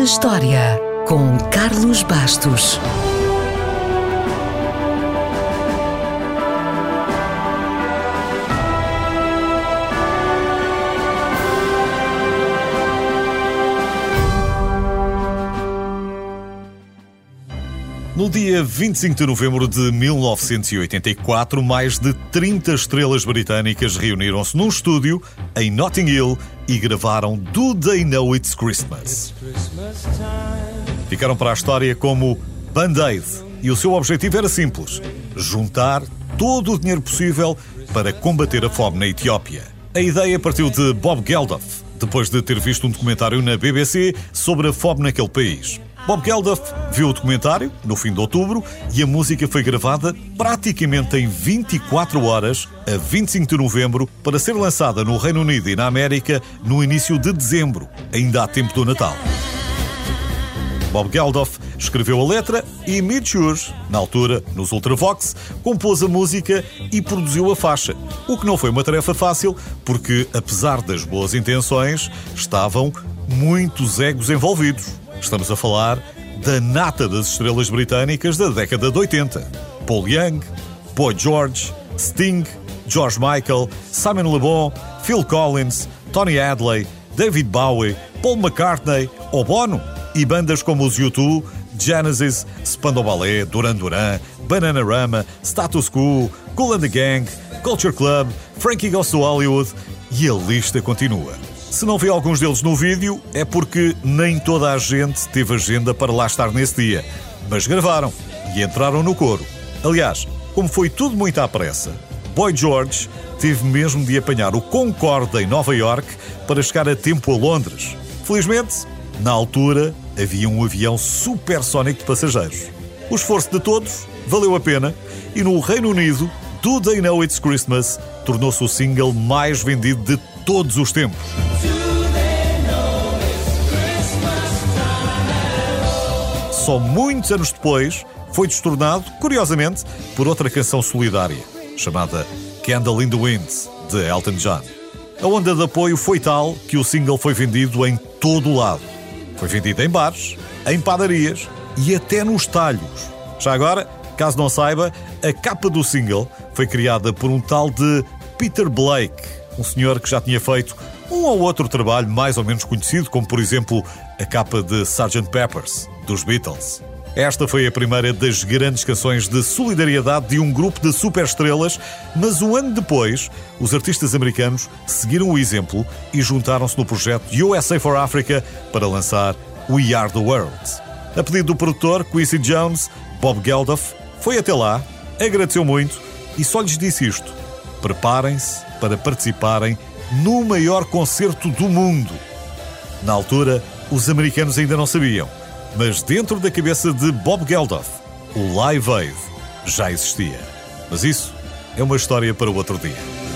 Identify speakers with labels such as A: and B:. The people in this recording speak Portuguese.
A: na História, com Carlos Bastos.
B: No dia 25 de novembro de 1984, mais de 30 estrelas britânicas reuniram-se num estúdio em Notting Hill e gravaram Do They Know It's Christmas. Ficaram para a história como Band-Aid e o seu objetivo era simples: juntar todo o dinheiro possível para combater a fome na Etiópia. A ideia partiu de Bob Geldof, depois de ter visto um documentário na BBC sobre a fome naquele país. Bob Geldof viu o documentário no fim de outubro e a música foi gravada praticamente em 24 horas, a 25 de novembro, para ser lançada no Reino Unido e na América no início de dezembro, ainda há tempo do Natal. Bob Geldof escreveu a letra e Mitch Hughes, na altura, nos Ultravox, compôs a música e produziu a faixa. O que não foi uma tarefa fácil, porque, apesar das boas intenções, estavam muitos egos envolvidos. Estamos a falar da nata das estrelas britânicas da década de 80. Paul Young, Boy George, Sting, George Michael, Simon Le Bon, Phil Collins, Tony Hadley, David Bowie, Paul McCartney ou Bono e bandas como os U2, Genesis, Spandau Ballet, Duran Duran, Bananarama, Status Quo, Cool and the Gang, Culture Club, Frankie Goes to Hollywood e a lista continua. Se não vê alguns deles no vídeo, é porque nem toda a gente teve agenda para lá estar nesse dia. Mas gravaram e entraram no coro. Aliás, como foi tudo muito à pressa, Boy George teve mesmo de apanhar o Concorde em Nova York para chegar a tempo a Londres. Felizmente, na altura, havia um avião supersónico de passageiros. O esforço de todos valeu a pena e no Reino Unido, Do They Know It's Christmas tornou-se o single mais vendido de todos os tempos. Só muitos anos depois foi destornado, curiosamente, por outra canção solidária, chamada Candle in the Wind, de Elton John. A onda de apoio foi tal que o single foi vendido em todo o lado. Foi vendido em bares, em padarias e até nos talhos. Já agora, caso não saiba, a capa do single foi criada por um tal de Peter Blake, um senhor que já tinha feito um ou outro trabalho mais ou menos conhecido, como por exemplo a capa de Sgt. Peppers, dos Beatles. Esta foi a primeira das grandes canções de solidariedade de um grupo de superestrelas, mas um ano depois, os artistas americanos seguiram o exemplo e juntaram-se no projeto USA for Africa para lançar We Are the World. A pedido do produtor Quincy Jones, Bob Geldof foi até lá, agradeceu muito e só lhes disse isto: preparem-se para participarem no maior concerto do mundo. Na altura, os americanos ainda não sabiam, mas dentro da cabeça de Bob Geldof, o Live Aid já existia. Mas isso é uma história para outro dia.